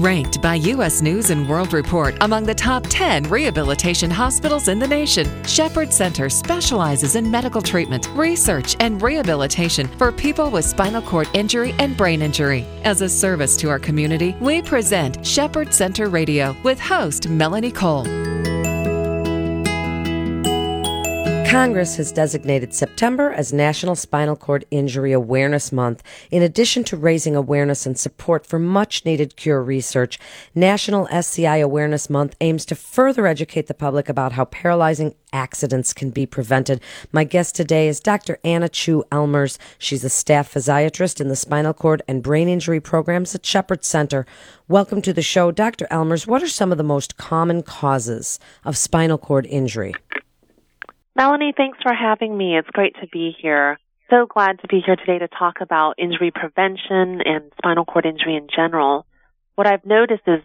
Ranked by U.S. News and World Report among the top 10 rehabilitation hospitals in the nation, Shepherd Center specializes in medical treatment, research, and rehabilitation for people with spinal cord injury and brain injury. As a service to our community, we present Shepherd Center Radio with host Melanie Cole. Congress has designated September as National Spinal Cord Injury Awareness Month. In addition to raising awareness and support for much needed cure research, National SCI Awareness Month aims to further educate the public about how paralyzing accidents can be prevented. My guest today is Dr. Anna Chu Elmers. She's a staff physiatrist in the spinal cord and brain injury programs at Shepherd Center. Welcome to the show, Dr. Elmers. What are some of the most common causes of spinal cord injury? Melanie, thanks for having me. It's great to be here. So glad to be here today to talk about injury prevention and spinal cord injury in general. What I've noticed is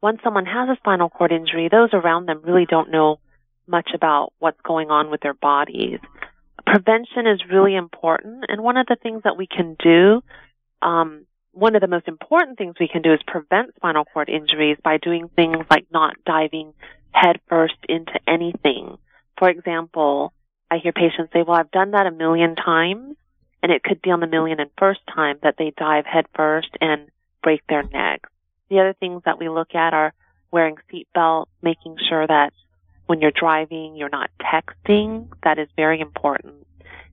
once someone has a spinal cord injury, those around them really don't know much about what's going on with their bodies. Prevention is really important, and one of the things that we can do, um, one of the most important things we can do is prevent spinal cord injuries by doing things like not diving headfirst into anything for example, I hear patients say, well, I've done that a million times, and it could be on the million and first time that they dive headfirst and break their neck. The other things that we look at are wearing seatbelts, making sure that when you're driving, you're not texting. That is very important.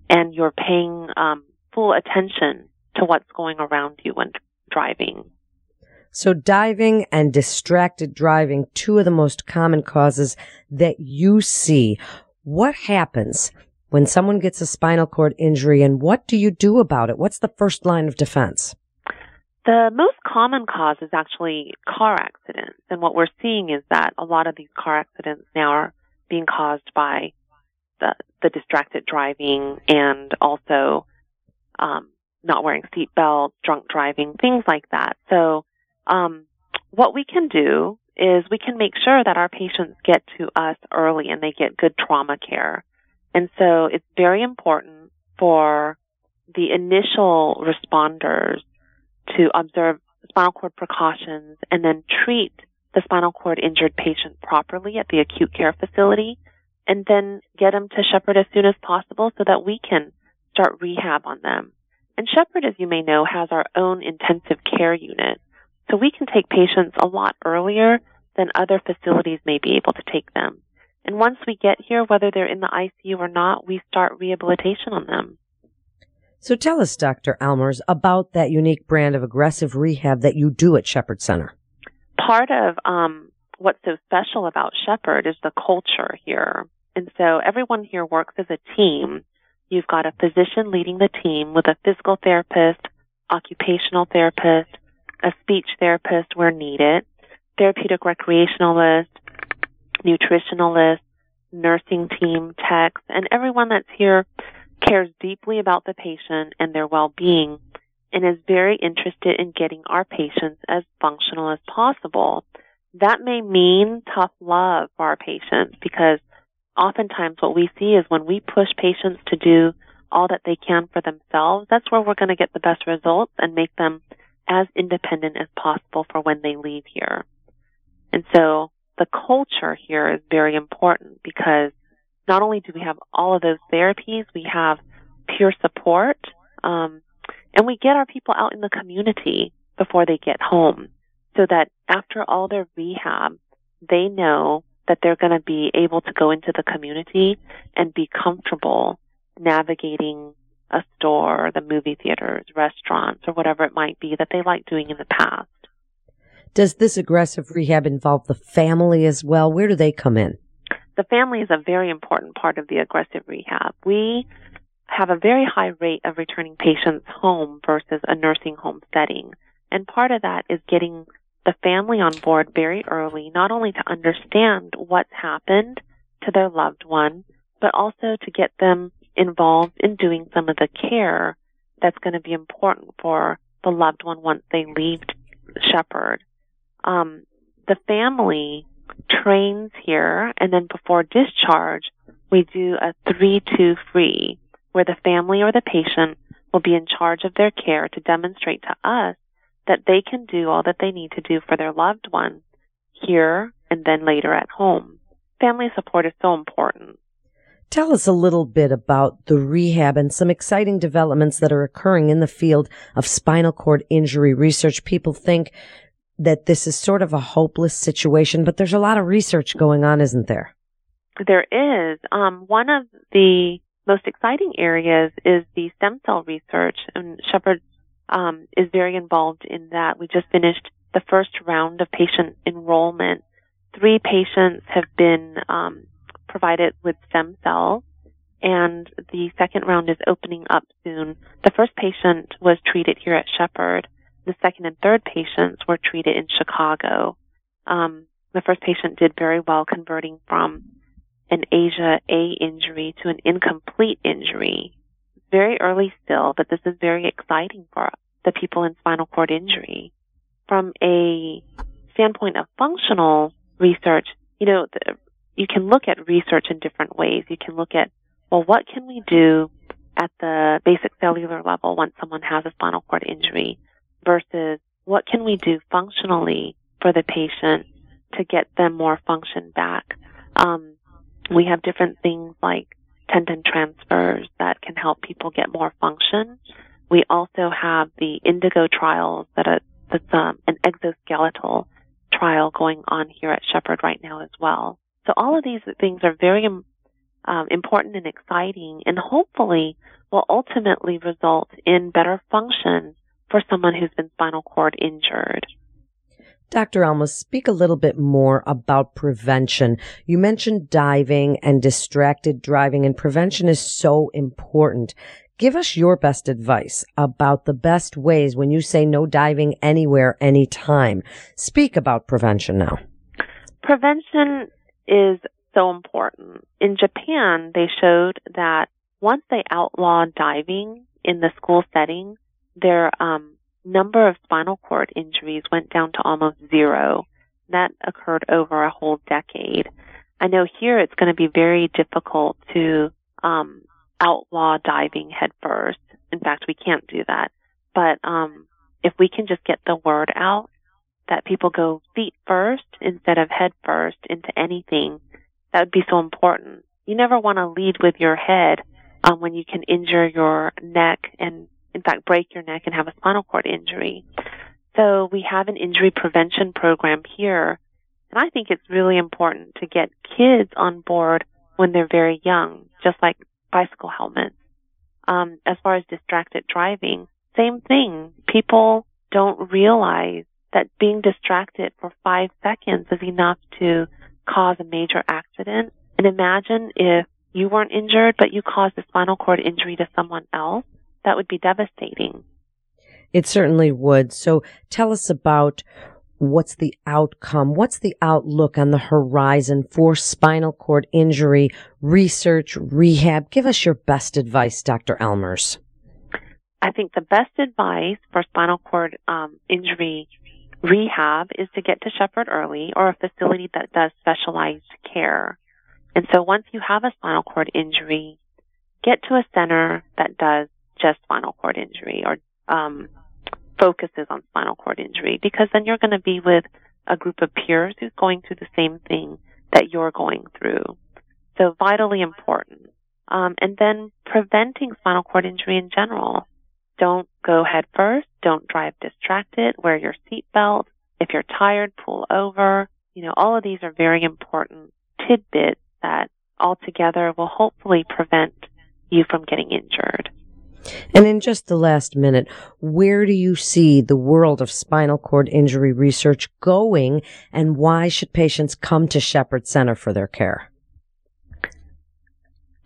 And you're paying um, full attention to what's going around you when driving. So diving and distracted driving, two of the most common causes that you see. What happens when someone gets a spinal cord injury and what do you do about it? What's the first line of defense? The most common cause is actually car accidents. And what we're seeing is that a lot of these car accidents now are being caused by the, the distracted driving and also um, not wearing seatbelts, drunk driving, things like that. So um, what we can do is we can make sure that our patients get to us early and they get good trauma care. And so it's very important for the initial responders to observe spinal cord precautions and then treat the spinal cord injured patient properly at the acute care facility and then get them to Shepherd as soon as possible so that we can start rehab on them. And Shepherd, as you may know, has our own intensive care unit. So we can take patients a lot earlier than other facilities may be able to take them. And once we get here, whether they're in the ICU or not, we start rehabilitation on them. So tell us, Dr. Elmers, about that unique brand of aggressive rehab that you do at Shepherd Center. Part of um, what's so special about Shepherd is the culture here. And so everyone here works as a team. You've got a physician leading the team with a physical therapist, occupational therapist, a speech therapist where needed, therapeutic recreationalist, nutritionalist, nursing team, techs, and everyone that's here cares deeply about the patient and their well-being and is very interested in getting our patients as functional as possible. That may mean tough love for our patients because oftentimes what we see is when we push patients to do all that they can for themselves, that's where we're going to get the best results and make them as independent as possible for when they leave here. And so the culture here is very important because not only do we have all of those therapies, we have peer support, um, and we get our people out in the community before they get home so that after all their rehab, they know that they're going to be able to go into the community and be comfortable navigating a store, the movie theaters, restaurants, or whatever it might be that they like doing in the past. Does this aggressive rehab involve the family as well? Where do they come in? The family is a very important part of the aggressive rehab. We have a very high rate of returning patients home versus a nursing home setting. And part of that is getting the family on board very early, not only to understand what's happened to their loved one, but also to get them involved in doing some of the care that's going to be important for the loved one once they leave Shepherd. Um, the family trains here, and then before discharge, we do a three-two free, where the family or the patient will be in charge of their care to demonstrate to us that they can do all that they need to do for their loved one here and then later at home. Family support is so important. Tell us a little bit about the rehab and some exciting developments that are occurring in the field of spinal cord injury research. People think that this is sort of a hopeless situation, but there's a lot of research going on, isn't there? There is. Um, one of the most exciting areas is the stem cell research, and Shepherd um, is very involved in that. We just finished the first round of patient enrollment. Three patients have been um, provided with stem cells, and the second round is opening up soon. The first patient was treated here at Shepherd. The second and third patients were treated in Chicago. Um, the first patient did very well converting from an ASIA A injury to an incomplete injury. Very early still, but this is very exciting for the people in spinal cord injury. From a standpoint of functional research, you know, the, you can look at research in different ways. You can look at, well, what can we do at the basic cellular level once someone has a spinal cord injury versus what can we do functionally for the patient to get them more function back. Um, we have different things like tendon transfers that can help people get more function. We also have the Indego trials that are, that's um, an exoskeletal trial going on here at Shepherd right now as well. So all of these things are very um, important and exciting and hopefully will ultimately result in better function for someone who's been spinal cord injured. Dr. Elmer, speak a little bit more about prevention. You mentioned diving and distracted driving, and prevention is so important. Give us your best advice about the best ways when you say no diving anywhere, anytime. Speak about prevention now. Prevention is so important. In Japan, they showed that once they outlawed diving in the school setting, their um, number of spinal cord injuries went down to almost zero. That occurred over a whole decade. I know here it's going to be very difficult to um, outlaw diving headfirst. In fact, we can't do that. But um, if we can just get the word out that people go feet first instead of head first into anything, that would be so important. You never want to lead with your head um, when you can injure your neck and in fact, break your neck and have a spinal cord injury. So we have an injury prevention program here. And I think it's really important to get kids on board when they're very young, just like bicycle helmets. Um, as far as distracted driving, same thing. People don't realize that being distracted for five seconds is enough to cause a major accident. And imagine if you weren't injured, but you caused a spinal cord injury to someone else that would be devastating. It certainly would. So tell us about what's the outcome? What's the outlook on the horizon for spinal cord injury research, rehab? Give us your best advice, Dr. Elmers. I think the best advice for spinal cord um, injury rehab is to get to Shepherd early or a facility that does specialized care. And so once you have a spinal cord injury, get to a center that does just spinal cord injury or um, focuses on spinal cord injury because then you're going to be with a group of peers who's going through the same thing that you're going through. So vitally important. Um, and then preventing spinal cord injury in general. Don't go head first. Don't drive distracted. Wear your seatbelt. If you're tired, pull over. You know, all of these are very important tidbits that altogether will hopefully prevent you from getting injured. And in just the last minute, where do you see the world of spinal cord injury research going and why should patients come to Shepherd Center for their care?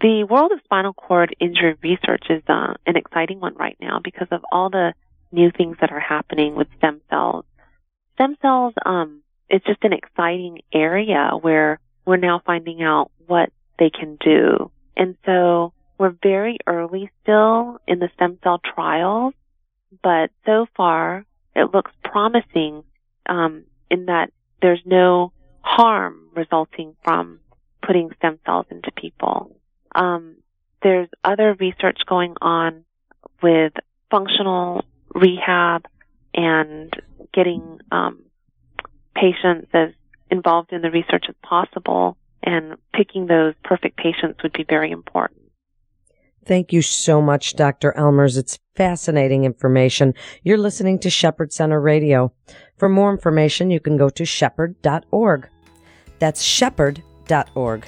The world of spinal cord injury research is uh, an exciting one right now because of all the new things that are happening with stem cells. Stem cells, um, it's just an exciting area where we're now finding out what they can do. And so we're very early still in the stem cell trials, but so far it looks promising um, in that there's no harm resulting from putting stem cells into people. Um, there's other research going on with functional rehab and getting um, patients as involved in the research as possible and picking those perfect patients would be very important. Thank you so much, Dr. Elmers. It's fascinating information. You're listening to Shepherd Center Radio. For more information, you can go to shepherd.org. That's shepherd.org.